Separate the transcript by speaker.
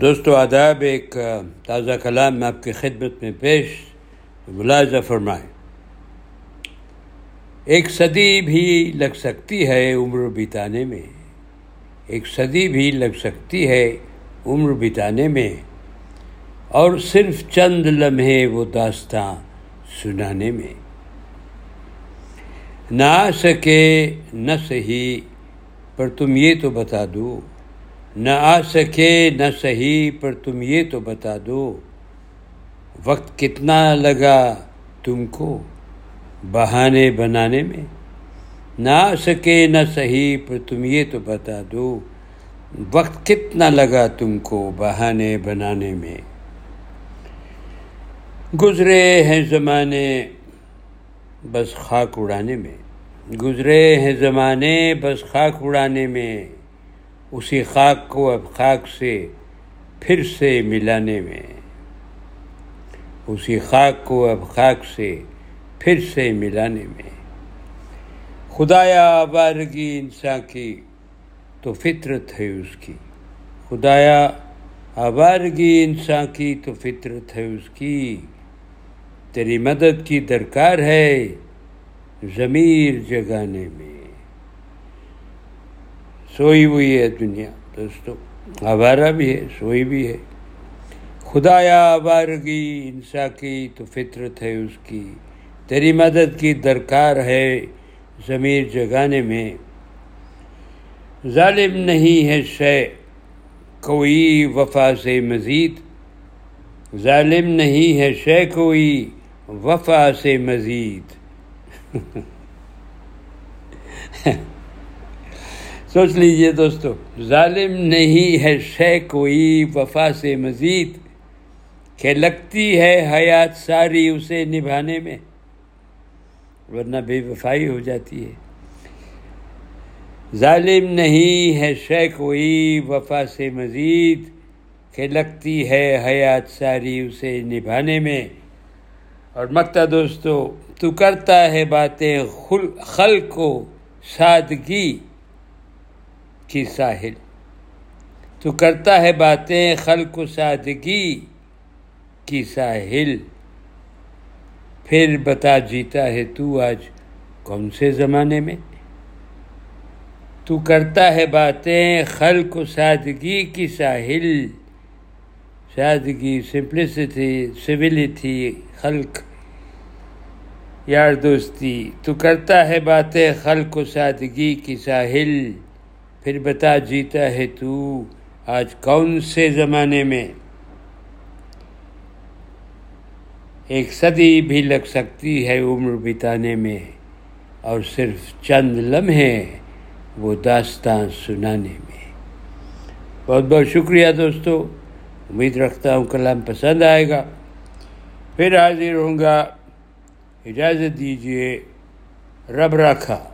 Speaker 1: دوستو، آداب ایک تازہ کلام میں آپ کی خدمت میں پیش ملازہ فرمائیں ایک صدی بھی لگ سکتی ہے عمر بتانے میں۔ ایک صدی بھی لگ سکتی ہے عمر بتانے میں۔ اور صرف چند لمحے وہ داستاں سنانے میں۔ نہ آ سکے، نہ صحیح، پر تم یہ تو بتا دو۔ نہ آ سکے، نہ صحیح، پر تم یہ تو بتا دو، وقت کتنا لگا تم کو بہانے بنانے میں؟ نہ آ سکے، نہ صحیح، پر تم یہ تو بتا دو، وقت کتنا لگا تم کو بہانے بنانے میں؟ گزرے ہیں زمانے بس خاک اڑانے میں، گزرے ہیں زمانے بس خاک اڑانے میں اسی خاک کو اب خاک سے پھر سے ملانے میں۔ اسی خاک کو اب خاک سے پھر سے ملانے میں۔ خدایا آبارگی انسان کی تو فطرت ہے اس کی۔ خدایا آبارگی انسان کی تو فطرت ہے اس کی۔ تیری مدد کی درکار ہے ضمیر جگانے میں۔ سوئی ہوئی ہے دنیا، دوستو، آوارہ بھی ہے، سوئی بھی ہے۔ خدایا آبارگی انسا کی تو فطرت ہے اس کی۔ تیری مدد کی درکار ہے ضمیر جگانے میں۔ ظالم نہیں ہے شے، کوئی وفا سے مزید۔ ظالم نہیں ہے شے، کوئی وفا سے مزید۔ سوچ لیجیے دوستو، ظالم نہیں ہے شے کوئی، وفا سے مزید کہ لگتی ہے حیات ساری اسے نبھانے میں، ورنہ بے وفائی ہو جاتی ہے۔ ظالم نہیں ہے شے کوئی، وفا سے مزید کہ لگتی ہے حیات ساری اسے نبھانے میں۔ اور مکتا دوستو، تو کرتا ہے باتیں خل کو سادگی۔ کی ساحل۔ تو کرتا ہے باتیں خل کو سادگی کی ساحل۔ پھر بتا جیتا ہے تو آج کون سے زمانے میں؟ تو کرتا ہے باتیں خل کو سادگی کی ساحل۔ سادگی سمپلسٹی سویلٹی خلق، یار دوستی۔ تو کرتا ہے باتیں خلق و سادگی کی ساحل۔ پھر بتا جیتا ہے تو آج کون سے زمانے میں ایک صدی بھی لگ سکتی ہے عمر بتانے میں اور صرف چند لمحے وہ داستان سنانے میں۔ بہت بہت شکریہ دوستو۔ امید رکھتا ہوں کلام پسند آئے گا۔ پھر حاضر ہوں گا۔ اجازت دیجیے رب رکھا